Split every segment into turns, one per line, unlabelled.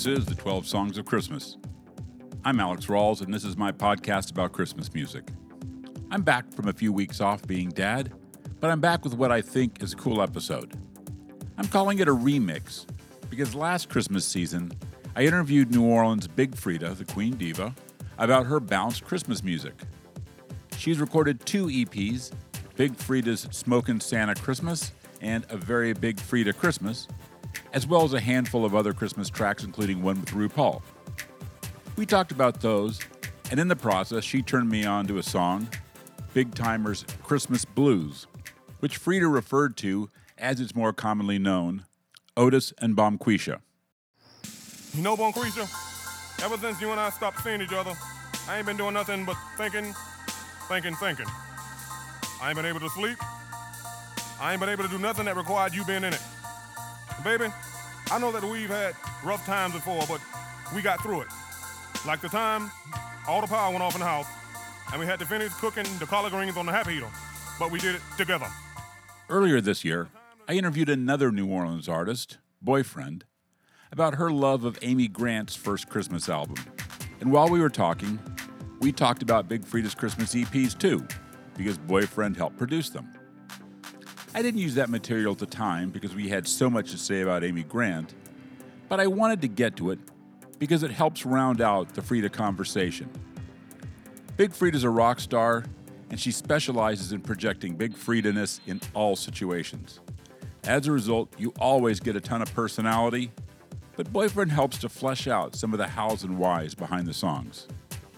This is the 12 Songs of Christmas. I'm Alex Rawls, and this is my podcast about Christmas music. I'm back from a few weeks off being dad, but I'm back with what I think is a cool episode. I'm calling it a remix because last Christmas season, I interviewed New Orleans' Big Freedia, the Queen Diva, about her bounce Christmas music. She's recorded two EPs Big Freedia's Smokin' Santa Christmas and A Very Big Freedia Christmas, as well as a handful of other Christmas tracks, including one with RuPaul. We talked about those, and in the process, she turned me on to a song, Big Tymers' Christmas Blues, which Freedia referred to as it's more commonly known, Otis and Bonquisha.
You know, Bonquisha, ever since you and I stopped seeing each other, I ain't been doing nothing but thinking, thinking, thinking. I ain't been able to sleep. I ain't been able to do nothing that required you being in it. Baby, I know that we've had rough times before, but we got through it. Like the time all the power went off in the house, and we had to finish cooking the collard greens on the happy heater, but we did it together.
Earlier this year, I interviewed another New Orleans artist, Boyfriend, about her love of Amy Grant's first Christmas album. And while we were talking, we talked about Big Freedia's Christmas EPs too, because Boyfriend helped produce them. I didn't use that material at the time because we had so much to say about Amy Grant, but I wanted to get to it because it helps round out the Freedia conversation. Big Freedia's a rock star, and she specializes in projecting big Freedia-ness in all situations. As a result, you always get a ton of personality, but Boyfriend helps to flesh out some of the hows and whys behind the songs.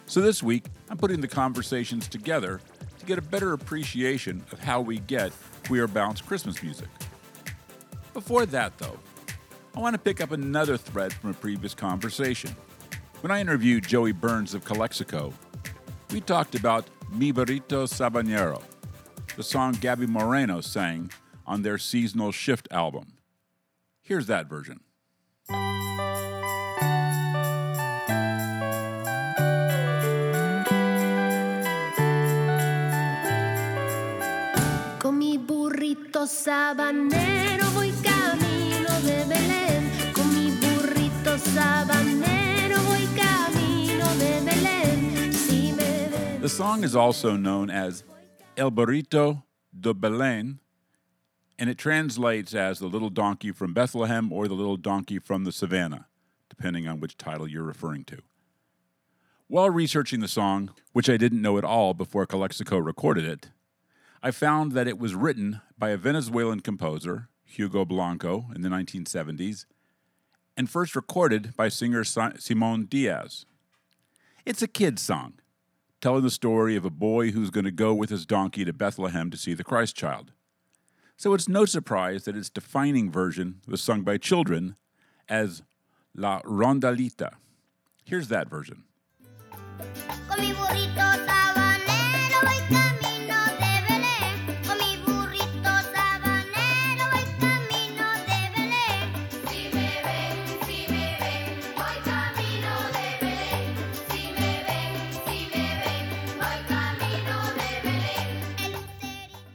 So this week, I'm putting the conversations together to get a better appreciation of how we get queer bounce Christmas music. Before that, though, I want to pick up another thread from a previous conversation. When I interviewed Joey Burns of Calexico, we talked about Mi Burrito Sabanero, the song Gaby Moreno sang on their Seasonal Shift album. Here's that version.
Burrito sabanero voy camino de Belén. Con mi burrito sabanero voy camino de Belén. Si me.
The song is also known as El Burrito de Belén, and it translates as the little donkey from Bethlehem or the little donkey from the savannah, depending on which title you're referring to. While researching the song, which I didn't know at all before Calexico recorded it, I found that it was written by a Venezuelan composer, Hugo Blanco, in the 1970s, and first recorded by singer Simon Diaz. It's a kid's song, telling the story of a boy who's going to go with his donkey to Bethlehem to see the Christ child. So it's no surprise that its defining version was sung by children as La Rondalita. Here's that version.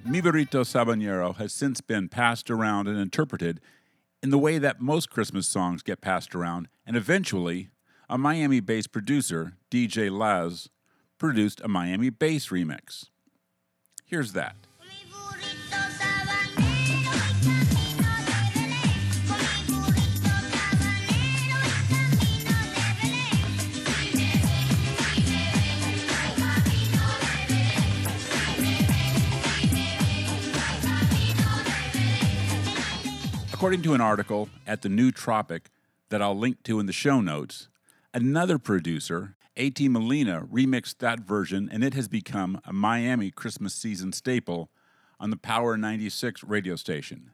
Lucerito.
Mi Burrito Sabanero has since been passed around and interpreted in the way that most Christmas songs get passed around, and eventually, a Miami based producer, DJ Laz, produced a Miami bass remix. Here's that. According to an article at the New Tropic that I'll link to in the show notes, another producer, AT Molina, remixed that version and it has become a Miami Christmas season staple on the Power 96 radio station.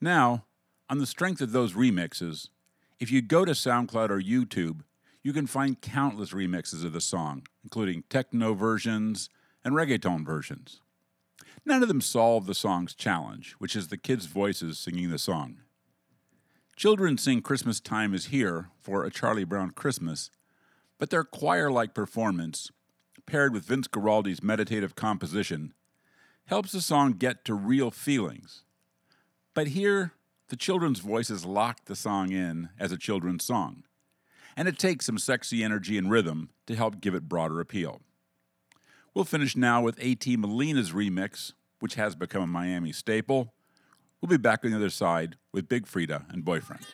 Now, on the strength of those remixes, if you go to SoundCloud or YouTube, you can find countless remixes of the song, including techno versions and reggaeton versions. None of them solve the song's challenge, which is the kids' voices singing the song. Children sing Christmas Time is Here for A Charlie Brown Christmas, but their choir like performance, paired with Vince Guaraldi's meditative composition, helps the song get to real feelings. But here, the children's voices lock the song in as a children's song. and it takes some sexy energy and rhythm to help give it broader appeal. We'll finish now with AT Molina's remix, which has become a Miami staple. We'll be back on the other side with Big Freedia and Boyfriend.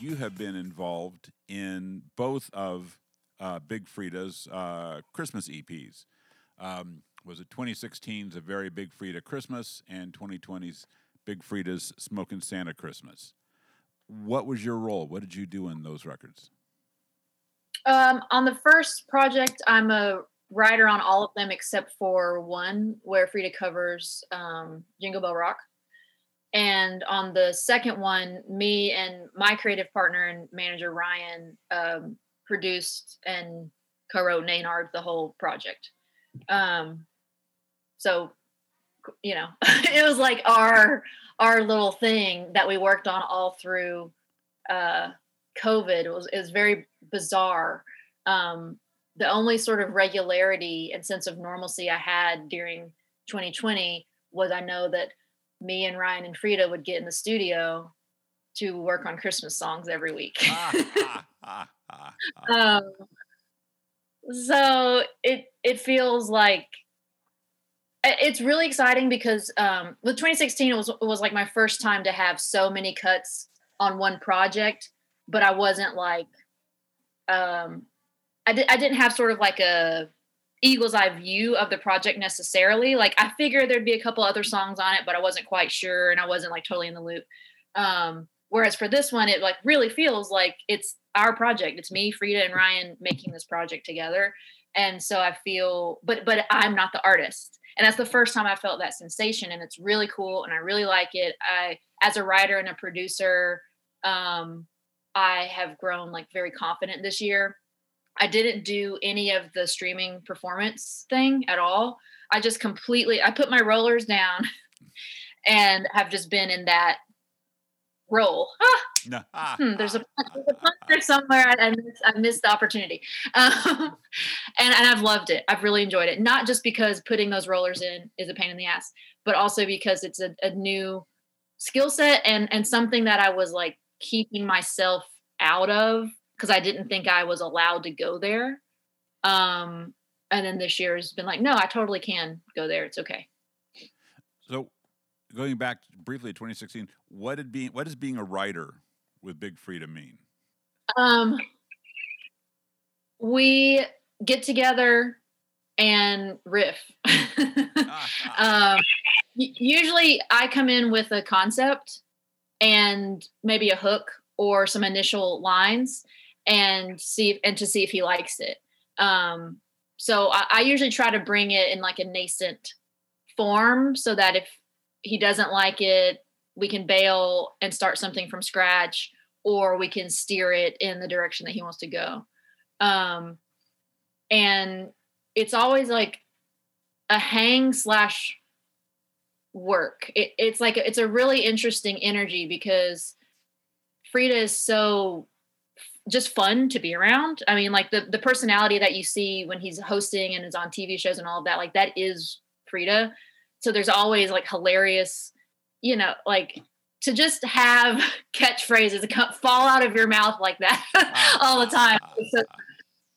You have been involved in both of uh, Big Freedia's uh, Christmas EPs. Um, was it 2016's A Very Big Freedia Christmas and 2020's Big Freedia's Smoking Santa Christmas? What was your role? What did you do in those records?
Um, on the first project, I'm a writer on all of them except for one where Freedia covers um, Jingle Bell Rock. And on the second one, me and my creative partner and manager Ryan um, produced and co-wrote Naynard the whole project. Um, so, you know, it was like our our little thing that we worked on all through uh, COVID. It was it was very bizarre. Um, the only sort of regularity and sense of normalcy I had during 2020 was I know that me and Ryan and Freedia would get in the studio to work on Christmas songs every week. Ah, ah, um, so it it feels like it's really exciting because um, with 2016 it was it was like my first time to have so many cuts on one project, but I wasn't like um, I did I didn't have sort of like a eagle's eye view of the project necessarily. Like I figured there'd be a couple other songs on it, but I wasn't quite sure and I wasn't like totally in the loop. Um, whereas for this one, it like really feels like it's our project. It's me, Freedia, and Ryan making this project together. And so I feel, but but I'm not the artist, and that's the first time I felt that sensation, and it's really cool, and I really like it. I, as a writer and a producer, um, I have grown like very confident this year I didn't do any of the streaming performance thing at all. I just completely I put my rollers down and have just been in that role. Ah, hmm, there's a there's a there somewhere. I, I, missed, I missed the opportunity, um, and and I've loved it. I've really enjoyed it. Not just because putting those rollers in is a pain in the ass, but also because it's a, a new skill set and and something that I was like keeping myself out of because I didn't think I was allowed to go there. Um, and then this year has been like, no, I totally can go there. It's okay.
So, going back briefly to 2016, what did being what does being a writer with Big Freedia mean?
Um, we get together and riff. um, usually, I come in with a concept and maybe a hook or some initial lines and see and to see if he likes it. Um, so I, I usually try to bring it in like a nascent form so that if he doesn't like it, we can bail and start something from scratch, or we can steer it in the direction that he wants to go. Um, and it's always like a hang slash work. It, it's like it's a really interesting energy because Freedia is so just fun to be around. I mean, like the the personality that you see when he's hosting and is on TV shows and all of that, like that is Freedia. So there's always like hilarious, you know, like to just have catchphrases fall out of your mouth like that all the time. So,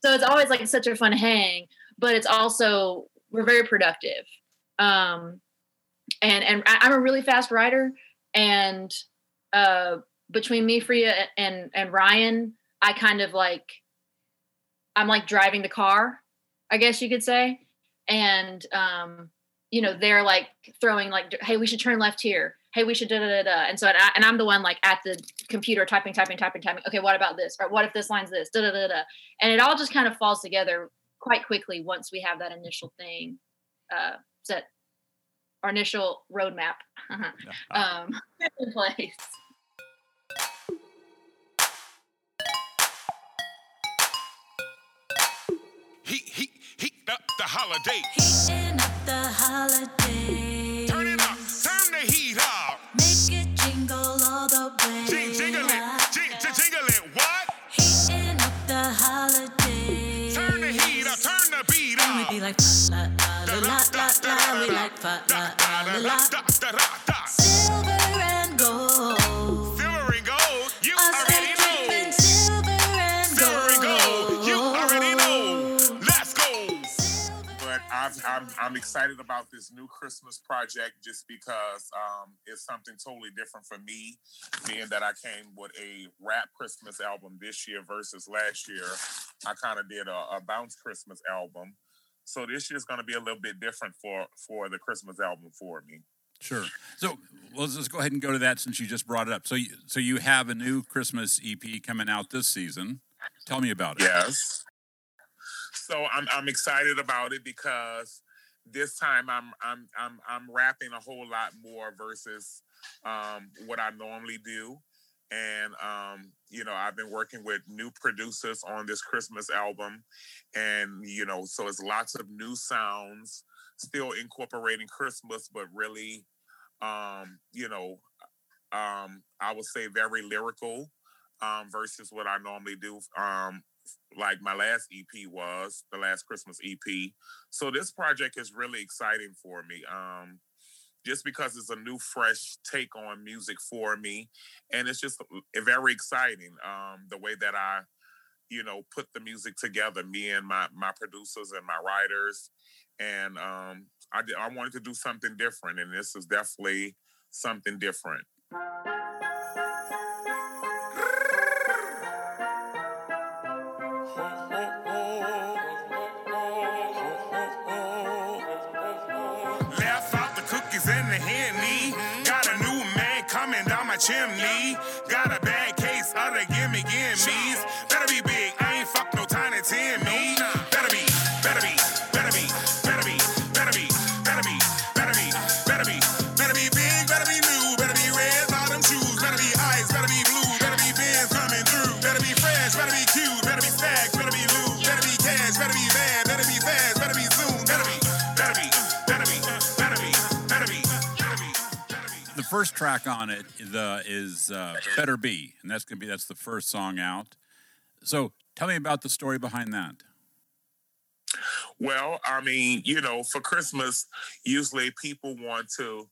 so it's always like such a fun hang, but it's also we're very productive. Um, and and I'm a really fast writer, and uh, between me, Freedia, and and Ryan, I kind of like I'm like driving the car, I guess you could say. And um, you know, they're like throwing like, hey, we should turn left here. Hey, we should da da da da. And so, and, I, and I'm the one like at the computer typing, typing, typing, typing. Okay, what about this? Or what if this line's this? Da da da da. And it all just kind of falls together quite quickly once we have that initial thing uh, set, our initial roadmap um, in place.
the holiday. Heating up the holiday the holidays. Turn it up, turn the heat up. Make it jingle all the way. Jing, jingle it, jing, jingle it. What? Heating up the holidays. Turn the heat up, turn the beat up. And we be like la la la la
la la. We like la
la
la la
la. I'm, I'm excited about this new Christmas project just because um, it's something totally different for me, being that I came with a rap Christmas album this year versus last year. I kind of did a, a bounce Christmas album, so this year's going to be a little bit different for for the Christmas album for me.
Sure. So let's just go ahead and go to that since you just brought it up. So, you, so you have a new Christmas EP coming out this season. Tell me about it.
Yes. So I'm I'm excited about it because this time I'm I'm I'm I'm rapping a whole lot more versus um, what I normally do. And um, you know, I've been working with new producers on this Christmas album, and you know, so it's lots of new sounds, still incorporating Christmas, but really, um, you know, um, I would say very lyrical um, versus what I normally do. Um, like my last EP was the last Christmas EP. So this project is really exciting for me. Um, just because it's a new, fresh take on music for me, and it's just very exciting. Um, the way that I, you know, put the music together, me and my my producers and my writers, and um, I I wanted to do something different, and this is definitely something different.
Chimney. Got a bad case of the gimme gimmies.
First track on it the is uh, "Better Be," and that's gonna be that's the first song out. So tell me about the story behind that.
Well, I mean, you know, for Christmas, usually people want to,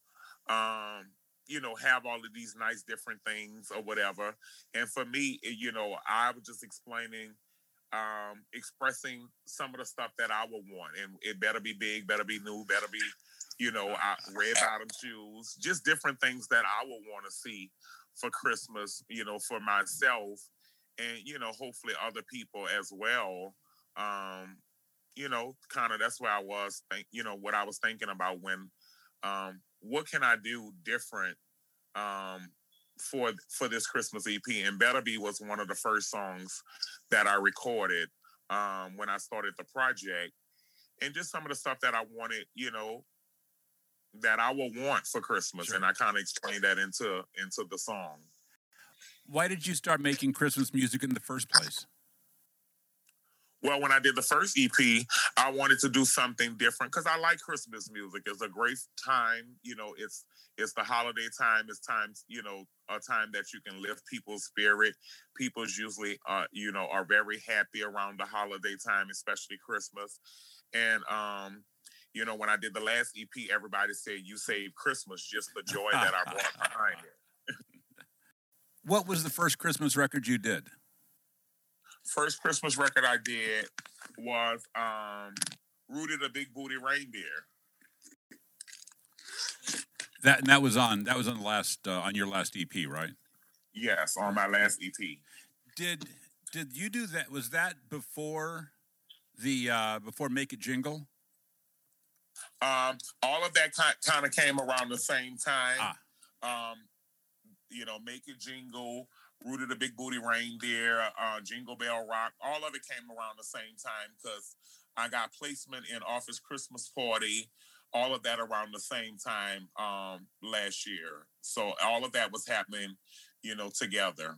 um, you know, have all of these nice different things or whatever. And for me, you know, I was just explaining, um, expressing some of the stuff that I would want. And it better be big, better be new, better be, you know, red bottom shoes, just different things that I would want to see for Christmas, you know, for myself and, you know, hopefully other people as well. Um, you know, kind of that's where I was you know, what I was thinking about when um what can I do different um for for this Christmas EP and Better Be was one of the first songs that I recorded um when I started the project and just some of the stuff that I wanted, you know, that I will want for Christmas
Sure.
and I kind of explained that into into the song.
Why did you start making Christmas music in the first place?
Well, when I did the first EP, I wanted to do something different because I like Christmas music. It's a great time, you know. It's it's the holiday time. It's times, you know, a time that you can lift people's spirit. People's usually, uh, you know, are very happy around the holiday time, especially Christmas. And um, you know, when I did the last EP, everybody said you saved Christmas, just the joy that I brought behind it.
What was the first Christmas record you did?
First Christmas record I did was um, Rudy the Big Booty Reindeer.
That and that was on that was on the last uh, on your last EP, right?
Yes, on my last EP.
Did did you do that? Was that before the uh, before Make It Jingle?
Um, all of that kind of came around the same time.
Ah.
Um, you know, Make It Jingle, Rudy the Big Booty Reindeer, uh, Jingle Bell Rock, all of it came around the same time because I got placement in Office Christmas Party, all of that around the same time um, last year. So all of that was happening, you know, together.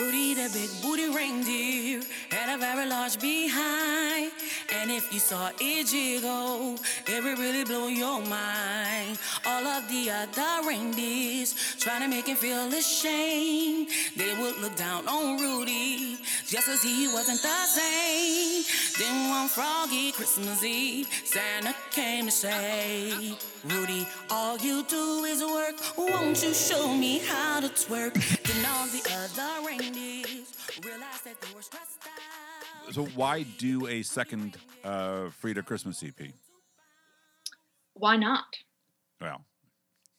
Rudy the big booty reindeer had a very large behind And if you saw it jiggle, it would really blow your mind. All of the other reindeers trying to make him feel ashamed. They would look down on Rudy just as he wasn't the same. Then one froggy Christmas Eve, Santa came to say, Rudy, all you do is work. Won't you show me how to twerk? Then all the other reindeers realized that they were stressed out.
So why do a second uh, Freedia Christmas EP?
Why not?
Well,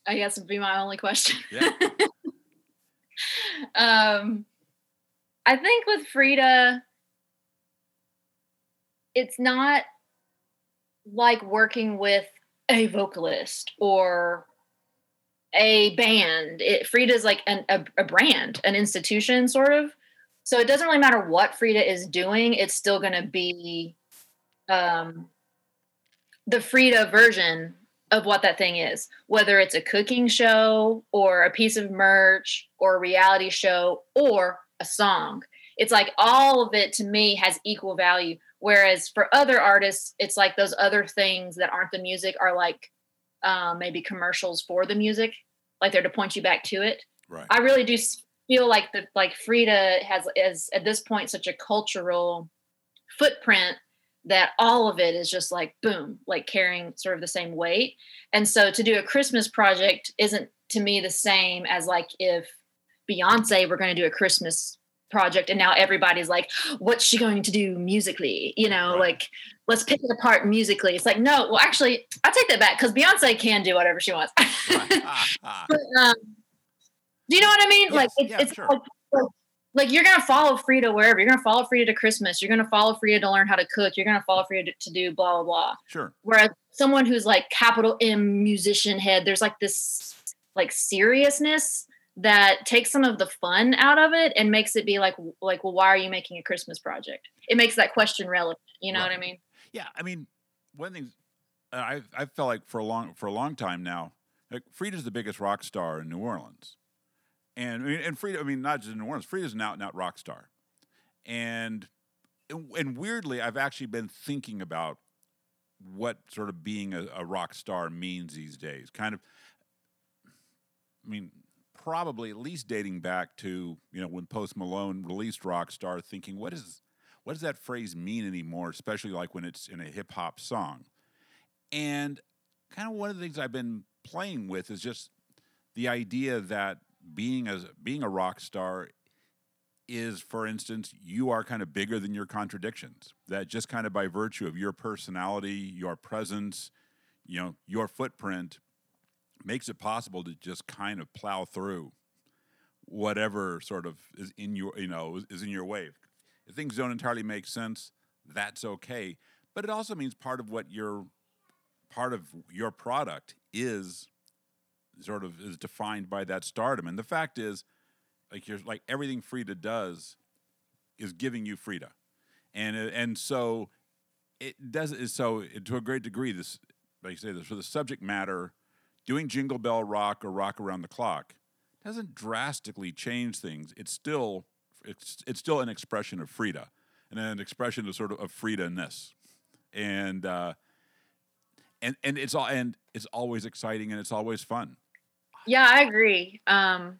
I guess would be my only question.
yeah,
um, I think with Freedia, it's not like working with a vocalist or a band. It, Freedia's like an, a, a brand, an institution, sort of. So it doesn't really matter what Freedia is doing; it's still going to be um, the Freedia version of what that thing is, whether it's a cooking show or a piece of merch or a reality show or a song. It's like all of it to me has equal value. Whereas for other artists, it's like those other things that aren't the music are like um, maybe commercials for the music, like they're to point you back to it.
right.
I really do feel like the like Freedia has is at this point such a cultural footprint that all of it is just like boom, like carrying sort of the same weight. And so to do a Christmas project isn't to me the same as like if Beyonce were going to do a Christmas project and now everybody's like what's she going to do musically you know
Right.
like let's pick it apart musically it's like no well actually i take that back because beyonce can do whatever she wants
Right. Ah, ah.
But, um, do you know what I mean? like
Yes,
it's,
yeah,
it's
sure.
like, like like you're gonna follow Freedia wherever. You're gonna follow Freedia to Christmas. You're gonna follow Freedia to learn how to cook. You're gonna follow Freedia to, to do blah blah blah.
Sure.
Whereas someone who's like capital M musician head, there's like this like seriousness that takes some of the fun out of it and makes it be like like well why are you making a Christmas project? It makes that question relevant. You know what I mean?
Yeah, I mean, one of the things uh, I I felt like for a long for a long time now, like Freedia's the biggest rock star in New Orleans, and I mean, and Freedia, I mean, not just in New Orleans, Freedia's an out and out rock star, and and weirdly, I've actually been thinking about what sort of being a, a rock star means these days. Kind of, I mean, probably at least dating back to you know when Post Malone released Rockstar, thinking what is what does that phrase mean anymore, especially like when it's in a hip hop song. And kind of one of the things I've been playing with is just the idea that being a being a rock star is, for instance, you are kind of bigger than your contradictions. That just kind of by virtue of your personality, your presence, you know, your footprint, makes it possible to just kind of plow through whatever sort of is in your you know is- in your way. If things don't entirely make sense, that's okay. But it also means part of what your part of your product is sort of is defined by that stardom. And the fact is, like you're like everything Freedia does is giving you Freedia, and and so it does so to a great degree this like you say this for the subject matter doing jingle bell rock or rock around the clock doesn't drastically change things it's still it's it's still an expression of freedia and an expression of sort of of freedia-ness and uh and and it's all and it's always exciting and it's always fun
Yeah, I agree. Um,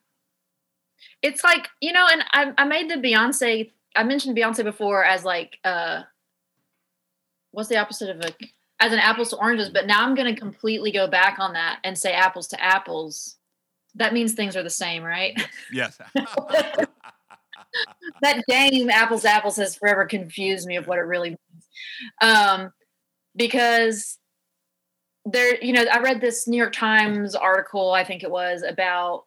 it's like you know, and I, I made the Beyonce. I mentioned Beyonce before as like uh, what's the opposite of a as an apples to oranges, but now I'm going to completely go back on that and say apples to apples. That means things are the same, right?
yes
that game apples to apples has forever confused me of what it really means um, because there you know i read this new york times article i think it was about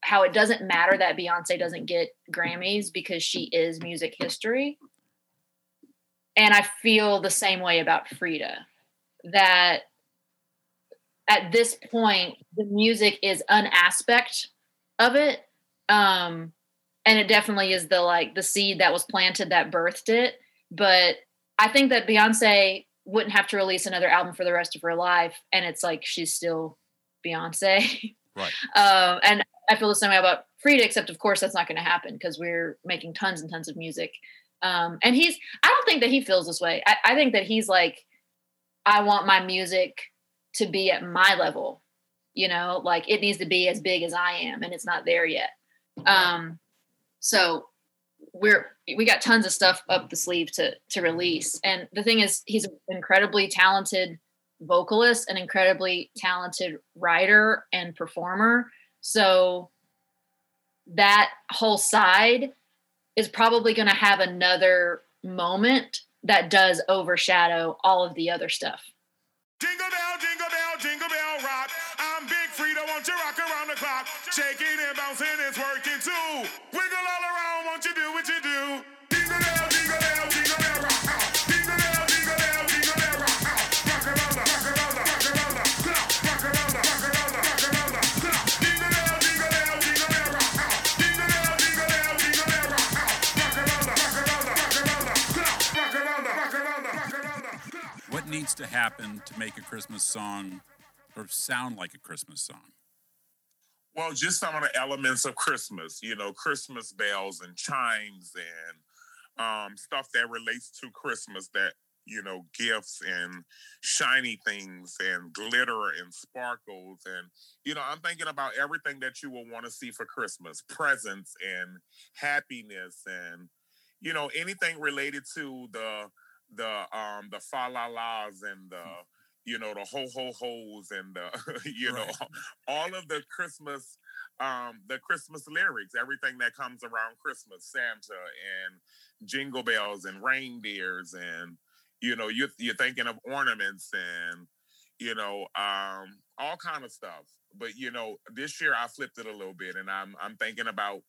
how it doesn't matter that beyonce doesn't get grammys because she is music history and i feel the same way about freedia that at this point the music is an aspect of it um and it definitely is the like the seed that was planted that birthed it. But i think that beyonce wouldn't have to release another album for the rest of her life and it's like she's still beyonce.
Right.
Um, and i feel the same way about freedia except of course that's not going to happen because we're making tons and tons of music Um, and he's, I don't think that he feels this way. I, I think that he's like, I want my music to be at my level, you know, like it needs to be as big as I am, and it's not there yet. Um, so we're we got tons of stuff up the sleeve to to release. And the thing is, he's an incredibly talented vocalist, an incredibly talented writer and performer. So that whole side is probably going to have another moment that does overshadow all of the other stuff.
Jingle bell, jingle bell, jingle bell rock. I'm Big Freedia, you rock around the clock? Shaking and bouncing, it's working too.
Needs to happen to make a Christmas song or sound like a Christmas song?
Well, just some of the elements of Christmas, you know, Christmas bells and chimes and um, stuff that relates to Christmas that, you know, gifts and shiny things and glitter and sparkles. And, you know, I'm thinking about everything that you will want to see for Christmas presents and happiness and, you know, anything related to the, the, um, the fa la las and the, you know, the ho ho ho's and the, you know, all of the Christmas, um, the Christmas lyrics, everything that comes around Christmas, Santa and jingle bells and reindeers and you know, you're you're thinking of ornaments and you know, um, all kind of stuff. But you know, this year I flipped it a little bit, and I'm I'm thinking about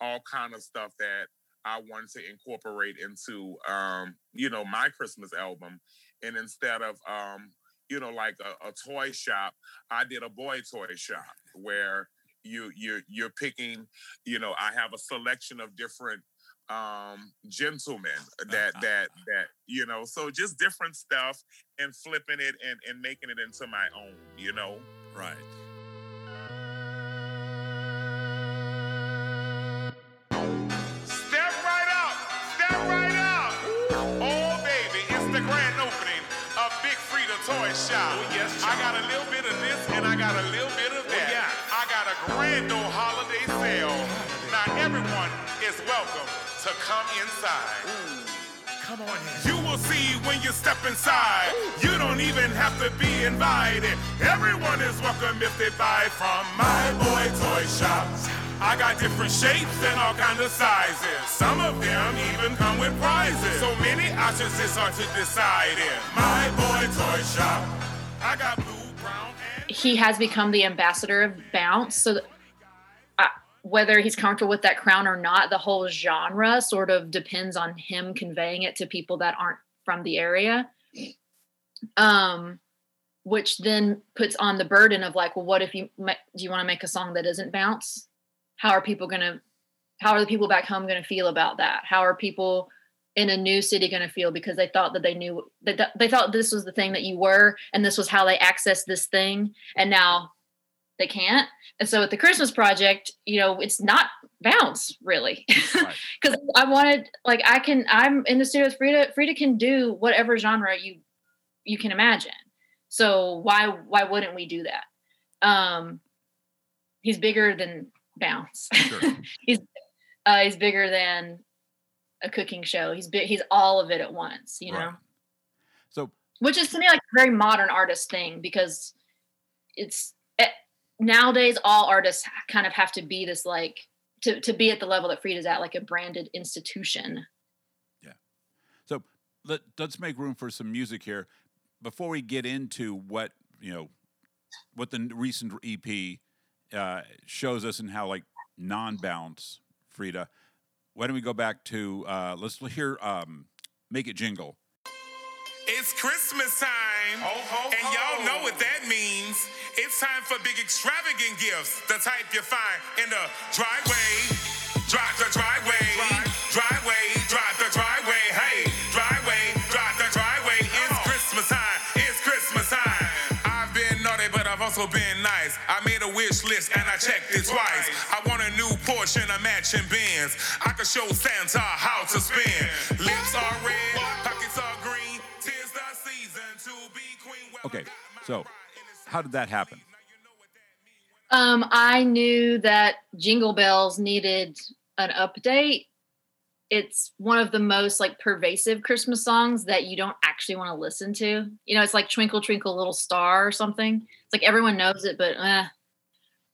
all kind of stuff that I wanted to incorporate into um, you know, my Christmas album. And instead of um, you know, like a, a toy shop, I did a boy toy shop where you you you're picking, you know, I have a selection of different um gentlemen that that that you know so just different stuff and flipping it and and making it into my own you know
Right.
Shop.
Oh, yes,
I got a little bit of this and I got a little bit of that.
Oh, yeah.
I got a grand old holiday sale. Now, everyone is welcome to come inside.
Come on in.
You will see when you step inside. You don't even have to be invited. Everyone is welcome if they buy from my boy toy shop. I got different shapes and all kinds of sizes. Some of them even come with prizes. So many options it's hard to decide in. My boy toy shop. I got blue, brown, and
he has become the ambassador of bounce. So, th- uh, whether he's comfortable with that crown or not, the whole genre sort of depends on him conveying it to people that aren't from the area. Um, which then puts on the burden of like, well, what if you do you want to make a song that doesn't bounce? How are people gonna? How are the people back home gonna feel about that? How are people in a new city going to feel because they thought that they knew that th- they thought this was the thing that you were and this was how they accessed this thing and now they can't and so with the christmas project you know it's not bounce really
Right.
because i wanted like i can i'm in the studio with freedia freedia can do whatever genre you you can imagine so why why wouldn't we do that um he's bigger than bounce.
Sure.
he's uh he's bigger than a cooking show. He's big he's all of it at once you know?
So
which is to me like a very modern artist thing because it's eh, nowadays all artists kind of have to be this like to, to be at the level that Freedia's at like a branded institution. Yeah.
So let, let's make room for some music here. Before we get into what, you know, what the recent EP uh, shows us and how like non-bounce Freedia, why don't we go back to, uh, let's hear um, Make It Jingle.
It's Christmas time.
Ho, ho,
and y'all
ho.
know what that means. It's time for big extravagant gifts. The type you find in the driveway. Drive the driveway. Driveway. Drive the driveway. Hey, driveway. Drive the driveway. It's Christmas time. It's Christmas time. I've been naughty, but I've also been nice. I made a wish list and I checked it twice. I want a new Porsche Porsche and a matching Benz. I could show Santa how to spin. Lips are red, pockets are green. Tis the season to be queen. Well,
Okay, so how did that happen?
Um, I knew that Jingle Bells needed an update. It's one of the most like pervasive Christmas songs that you don't actually want to listen to. You know, it's like Twinkle Twinkle Little Star or something. It's like everyone knows it, but eh.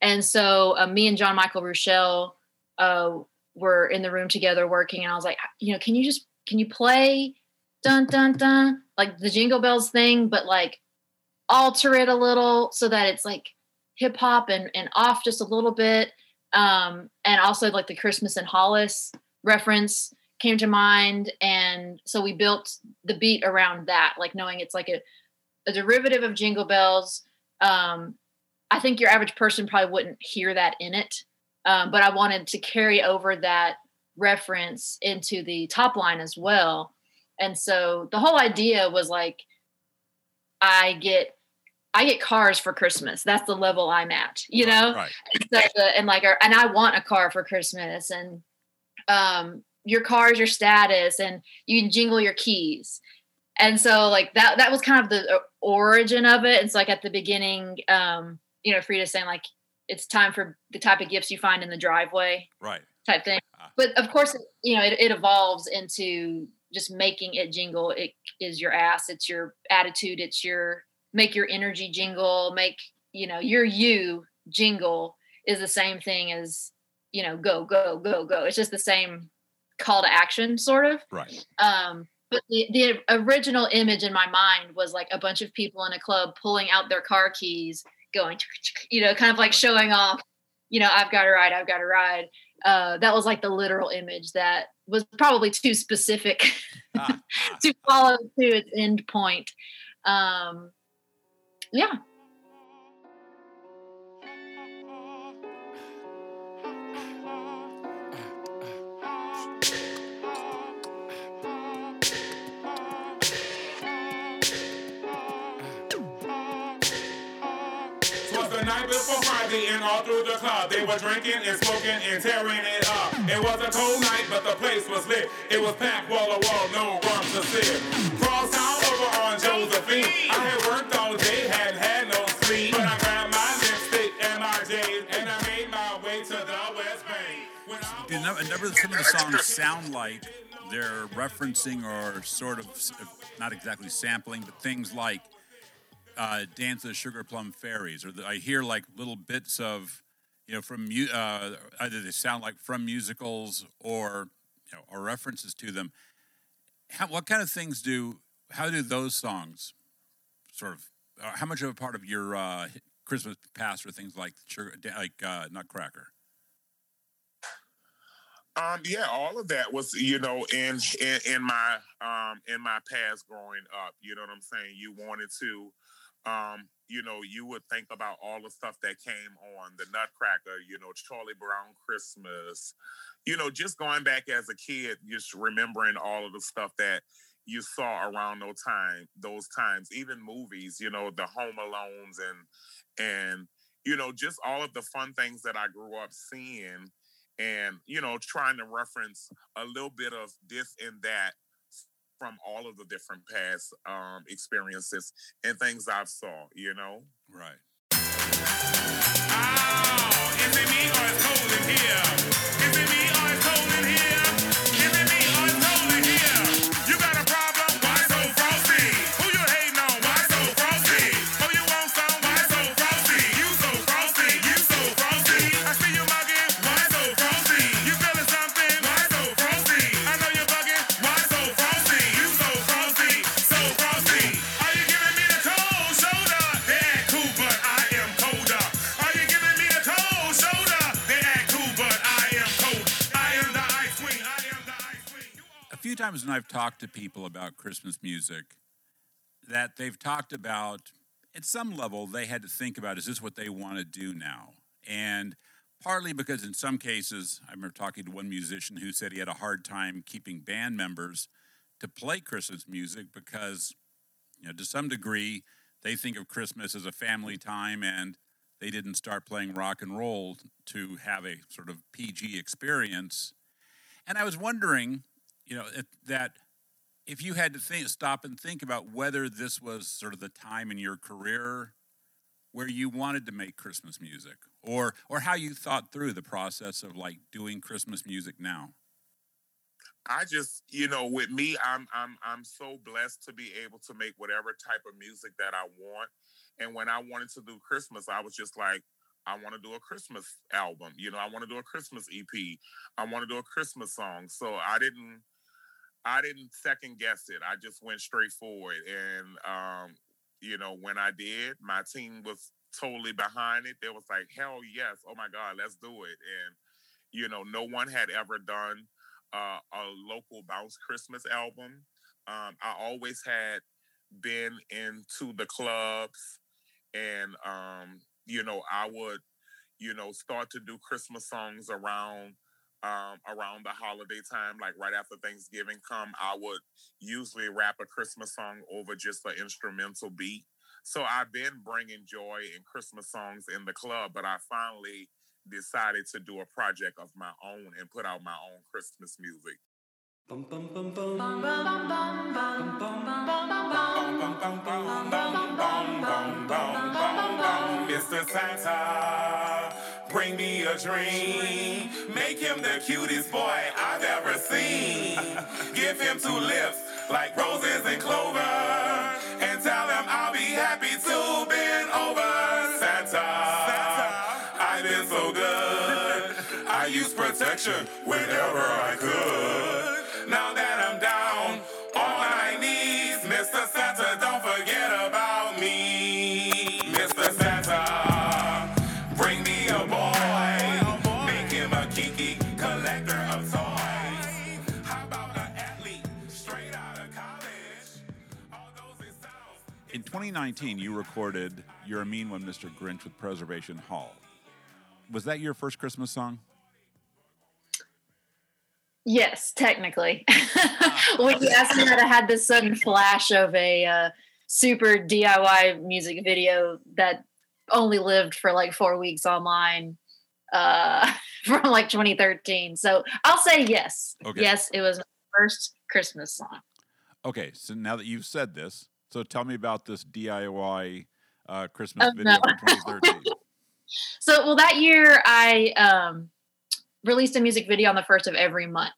And so uh, me and John Michael Rochelle uh, were in the room together working, and I was like, you know, can you just can you play dun dun dun like the Jingle Bells thing, but like alter it a little so that it's like hip hop and, and off just a little bit. Um, and also like the Christmas in Hollis reference came to mind. And so we built the beat around that, like knowing it's like a, a derivative of Jingle Bells. Um, I think your average person probably wouldn't hear that in it. Um, but I wanted to carry over that reference into the top line as well. And so the whole idea was like, I get I get cars for Christmas. That's the level I'm at, you know.
Right.
So the, and like, and I want a car for Christmas, and um, your car is your status, and you can jingle your keys, and so like that that was kind of the uh, origin of it. It's like at the beginning, um, you know, Freedia saying like it's time for the type of gifts you find in the driveway
Right.
type thing.
Ah.
But of course, you know, it, it evolves into just making it jingle. It is your ass. It's your attitude. It's your make your energy jingle. Make you know your you jingle is the same thing as you know go go go go. It's just the same call to action, sort of.
Right.
Um, but the, the original image in my mind was like a bunch of people in a club pulling out their car keys, going, you know, kind of like showing off, you know, I've got a ride, I've got a ride. Uh, that was like the literal image that was probably too specific
Ah, ah.
to follow to its end point. Um, yeah.
Twas the night before Friday, and all through the club they were drinking and smoking and tearing it up. It was a cold night, but the place was lit. It was packed wall to wall, no room to sit. Cross town over on Josephine. I had worked all day, hadn't had no sleep, but I grabbed my lipstick and my J's, and I made my way to the West Bank.
You a number of some of the songs sound like they're referencing or sort of not exactly sampling, but things like uh, "Dance of the Sugar Plum Fairies," or the, I hear like little bits of, you know, from uh, either they sound like from musicals or you know, or references to them. How, what kind of things do? How do those songs sort of? Uh, how much of a part of your uh, Christmas past are things like sugar, like uh, Nutcracker?
Um, yeah, all of that was, you know, in in, in my um in my past growing up. You know what I'm saying? You wanted to, um, you know, you would think about all the stuff that came on the Nutcracker. You know, Charlie Brown Christmas. You know, just going back as a kid, just remembering all of the stuff that you saw around those time, those times. Even movies, you know, the Home Alones and and you know, just all of the fun things that I grew up seeing and you know trying to reference a little bit of this and that from all of the different past um experiences and things i've saw you know
Right.
Oh, is it me or it's cold in here? Is it me or it's cold in here?
Times when I've talked to people about Christmas music, that they've talked about at some level they had to think about is this what they want to do now? And partly because in some cases, I remember talking to one musician who said he had a hard time keeping band members to play Christmas music because, you know, to some degree, they think of Christmas as a family time and they didn't start playing rock and roll to have a sort of PG experience. And I was wondering, you know, that if you had to think, stop and think about whether this was sort of the time in your career where you wanted to make Christmas music, or or how you thought through the process of like doing Christmas music now.
I just, you know, with me, I'm I'm I'm so blessed to be able to make whatever type of music that I want. And when I wanted to do Christmas, I was just like, I want to do a Christmas album. You know, I want to do a Christmas EP. I want to do a Christmas song. So I didn't I didn't second guess it. I just went straight forward. And um, you know, when I did, my team was totally behind it. They was like, hell yes, oh my God, let's do it. And, you know, no one had ever done uh, a local bounce Christmas album. Um, I always had been into the clubs and um, you know, I would, you know, start to do Christmas songs around um, around the holiday time, like right after Thanksgiving come, I would usually rap a Christmas song over just an instrumental beat. So I've been bringing joy in Christmas songs in the club, but I finally decided to do a project of my own and put out my own Christmas music.
Mr. Santa, bring me a dream. Make him the cutest boy I've ever seen. Give him two lips like roses and clover. And tell him I'll be happy to bend over. Santa, I've been so good. I use protection whenever I could.
2019, you recorded "You're a Mean One, Mr. Grinch" with Preservation Hall. Was that your first Christmas song?
Yes, technically. when you asked me that, I had this sudden flash of a uh, super DIY music video that only lived for like four weeks online uh, from like 2013. So I'll say yes.
Okay.
Yes, it was my first Christmas song.
Okay, so now that you've said this, so tell me about this DIY uh, Christmas
Oh,
video
no.
from 2013.
So, well, that year I um, released a music video on the first of every month.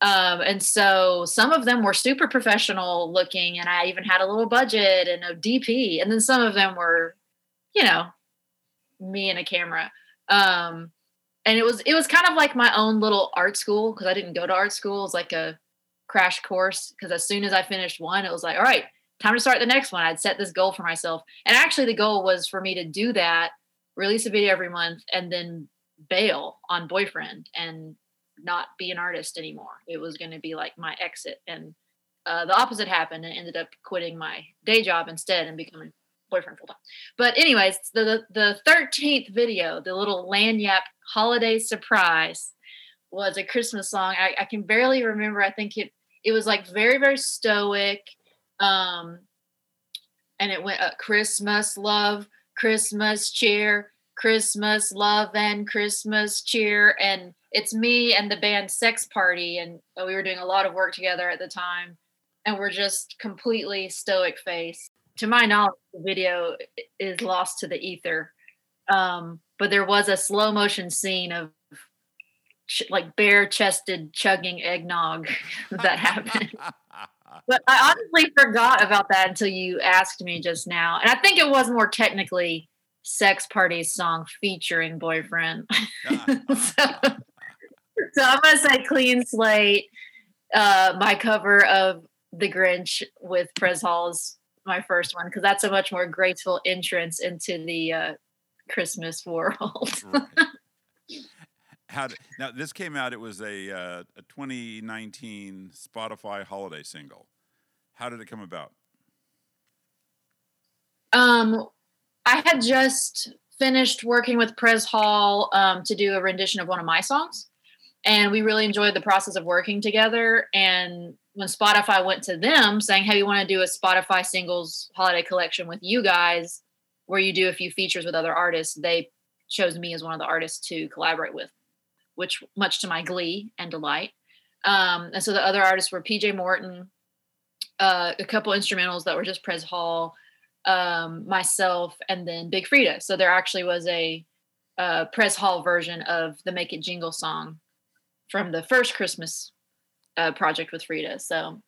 Um, and so some of them were super professional looking, and I even had a little budget and a DP. And then some of them were, you know, me and a camera. Um, and it was it was kind of like my own little art school because I didn't go to art school. It was like a crash course because as soon as I finished one, it was like, all right, time to start the next one. I'd set this goal for myself, and actually the goal was for me to do that release a video every month and then bail on boyfriend and not be an artist anymore. It was going to be like my exit. And uh, the opposite happened and ended up quitting my day job instead and becoming boyfriend full time but anyways the the 13th video the little lagniappe holiday surprise was a christmas song. I, I can barely remember. I think it it was like very very stoic um and it went uh, christmas love Christmas cheer, Christmas love and Christmas cheer. And it's me and the band Sex Party. And uh, we were doing a lot of work together at the time. And we're just completely stoic face. To my knowledge, the video is lost to the ether. Um, but there was a slow motion scene of like bare chested chugging eggnog that happened. But I honestly forgot about that until you asked me just now. And I think it was more technically Sex Party's song featuring Boyfriend. so, so I'm going to say Clean Slate, uh, my cover of The Grinch with Prez Hall's my first one, because that's a much more graceful entrance into the uh, Christmas world.
Right. How did, now this came out? It was a uh, a 2019 Spotify holiday single. How did it come about?
Um, I had just finished working with Prez Hall um, to do a rendition of one of my songs, and we really enjoyed the process of working together. And when Spotify went to them saying, "Hey, we want to do a Spotify singles holiday collection with you guys," where you do a few features with other artists, they chose me as one of the artists to collaborate with, which much to my glee and delight. Um, and so the other artists were PJ Morton, uh, a couple instrumentals that were just Pres Hall, um, myself, and then Big Freedia. So there actually was a uh, Pres Hall version of the Make It Jingle song from the first Christmas uh, project with Freedia. So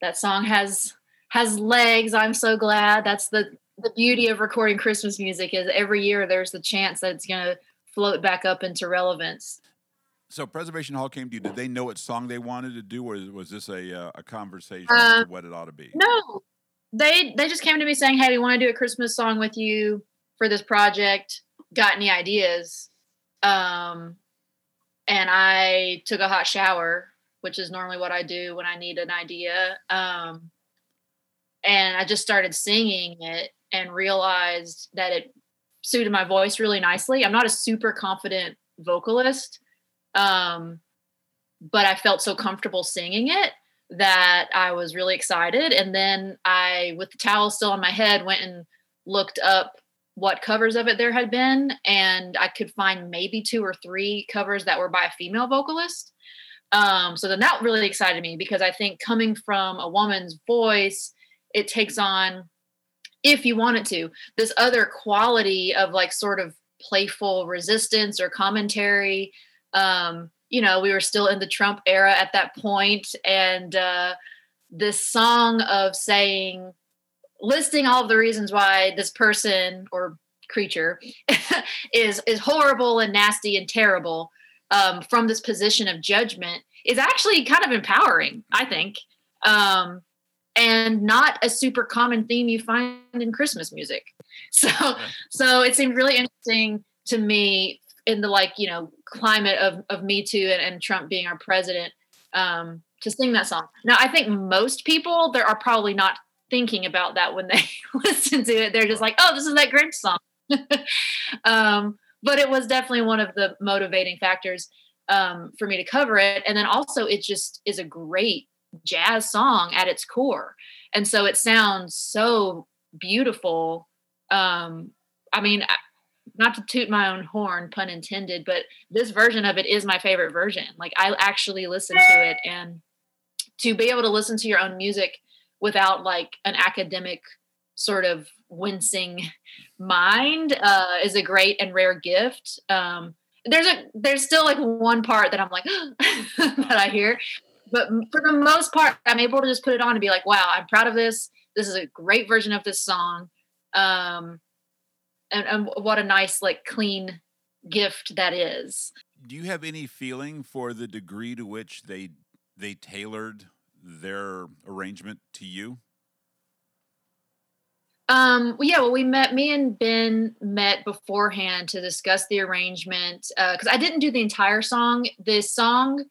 that song has has legs. I'm so glad. That's the the beauty of recording Christmas music is every year there's the chance that it's going to float back up into relevance.
So Preservation Hall came to you. Did they know what song they wanted to do, or was this a uh, a conversation
Uh,
what it ought to be?
No, they they just came to me saying, "Hey, we want to do a Christmas song with you for this project. Got any ideas?" Um, and I took a hot shower, which is normally what I do when I need an idea. Um, and I just started singing it and realized that it suited my voice really nicely. I'm not a super confident vocalist, um, but I felt so comfortable singing it that I was really excited. And then I, with the towel still on my head, went and looked up what covers of it there had been. And I could find maybe two or three covers that were by a female vocalist. Um, so then that really excited me because I think coming from a woman's voice, it takes on, if you want it to, this other quality of like sort of playful resistance or commentary. Um, you know, we were still in the Trump era at that point, and uh, this song of saying, listing all of the reasons why this person or creature is is horrible and nasty and terrible um, from this position of judgment is actually kind of empowering, I think, um, and not a super common theme you find in Christmas music. So, so it seemed really interesting to me in the like you know climate of of Me Too and, and Trump being our president um, to sing that song. Now, I think most people there are probably not thinking about that when they listen to it. They're just like, oh, this is that Grinch song. um, but it was definitely one of the motivating factors um, for me to cover it. And then also, it just is a great jazz song at its core. And so it sounds so beautiful. Um, I mean, I- not to toot my own horn, pun intended, but this version of it is my favorite version. Like, I actually listen to it, and to be able to listen to your own music without like an academic sort of wincing mind uh, is a great and rare gift. Um, there's a there's still like one part that I'm like that I hear, but for the most part, I'm able to just put it on and be like, wow, I'm proud of this. This is a great version of this song, um, and, and what a nice like clean gift that is.
Do you have any feeling for the degree to which they they tailored their arrangement to you?
Um, well, yeah, well, we met, me and Ben met beforehand to discuss the arrangement because I didn't do the entire song. The song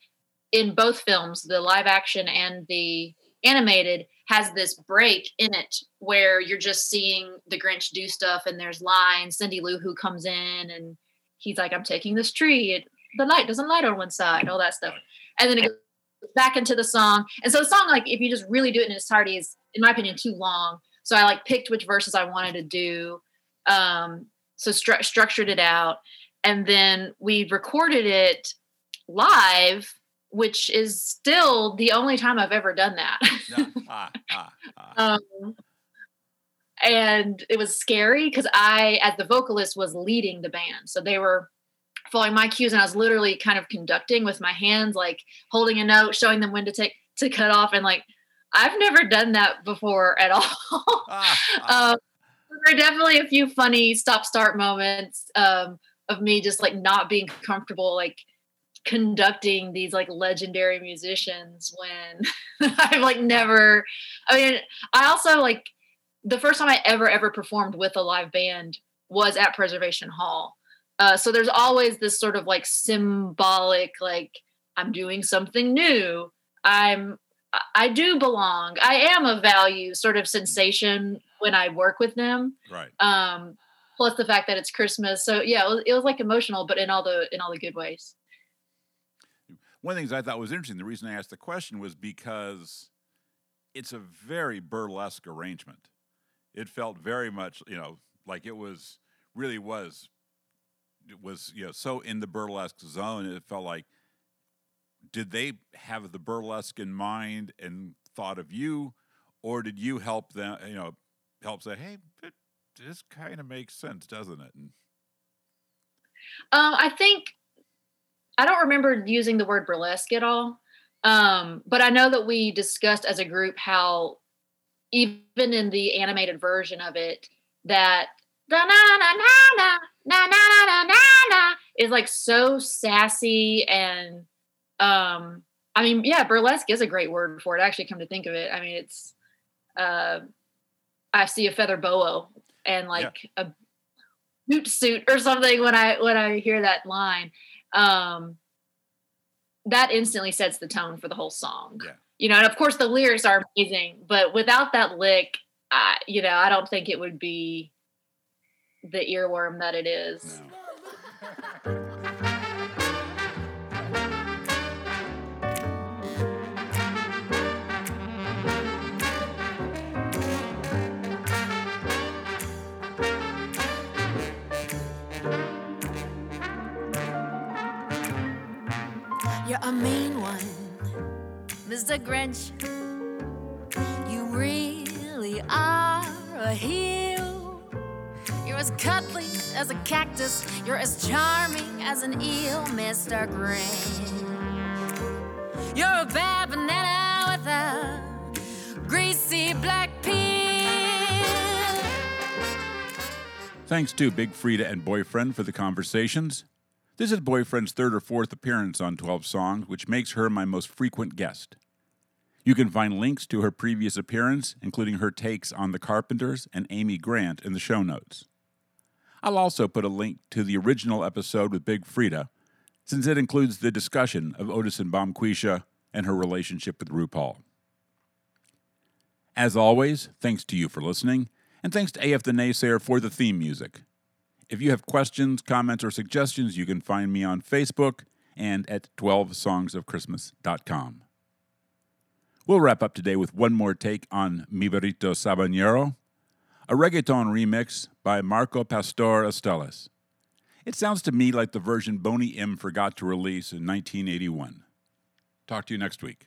in both films, the live action and the animated, has this break in it where you're just seeing the Grinch do stuff and there's lines. Cindy Lou Who comes in and he's like, I'm taking this tree. It, the light doesn't light on one side, all that stuff. And then it goes back into the song. And so the song, like, if you just really do it in its entirety, is, in my opinion, too long. So I like picked which verses I wanted to do. Um, so stru- structured it out, and then we recorded it live, which is still the only time I've ever done that.
ah, ah, ah.
um, and it was scary because I, as the vocalist, was leading the band. So they were following my cues, and I was literally kind of conducting with my hands, like holding a note, showing them when to take to cut off, and like I've never done that before at all.
Ah, ah.
um, there are definitely a few funny stop start moments um, of me just like not being comfortable like conducting these like legendary musicians when I've like never I mean I also like the first time I ever ever performed with a live band was at Preservation Hall. Uh, so there's always this sort of like symbolic like I'm doing something new. I'm I- do belong. I am a value sort of sensation when I work with them.
right.
Um, plus the fact that it's Christmas. So yeah, it was, it was like emotional, but in all the in all the good ways.
One of the things I thought was interesting, the reason I asked the question was because it's a very burlesque arrangement. It felt very much, you know, Like it was really was it was you know so in the burlesque zone. It felt like did they have the burlesque in mind and thought of you, or did you help them? You know, help say, hey, this kind of makes sense, doesn't it? And
Um, I think I don't remember using the word burlesque at all. Um, but I know that we discussed as a group how even in the animated version of it, that na na na na na na na na na is like so sassy and um I mean, yeah, burlesque is a great word for it. Actually, come to think of it, I mean, it's uh, I see a feather boa and like a boot suit or something when I when I hear that line. Um, that instantly sets the tone for the whole song.
Yeah.
You know, and of course the lyrics are amazing, but without that lick, I, you know, I don't think it would be the earworm that it is.
You're a mean one, Mr. Grinch. You really are a heel. You're as cuddly as a cactus. You're as charming as an eel, Mr. Grinch. You're a bad banana with a greasy black peel.
Thanks to Big Freedia and Boyfriend for the conversations. This is Boyfriend's third or fourth appearance on 12 Songs, which makes her my most frequent guest. You can find links to her previous appearance, including her takes on The Carpenters and Amy Grant, in the show notes. I'll also put a link to the original episode with Big Freedia, since it includes the discussion of Otis and Bomquisha and her relationship with RuPaul. As always, thanks to you for listening, and thanks to AF the Naysayer for the theme music. If you have questions, comments, or suggestions, you can find me on Facebook and at 12songsofchristmas.com. We'll wrap up today with one more take on Mi Burrito Sabanero, a reggaeton remix by Marco Pastor Esteles. It sounds to me like the version Boney M forgot to release in 1981. Talk to you next week.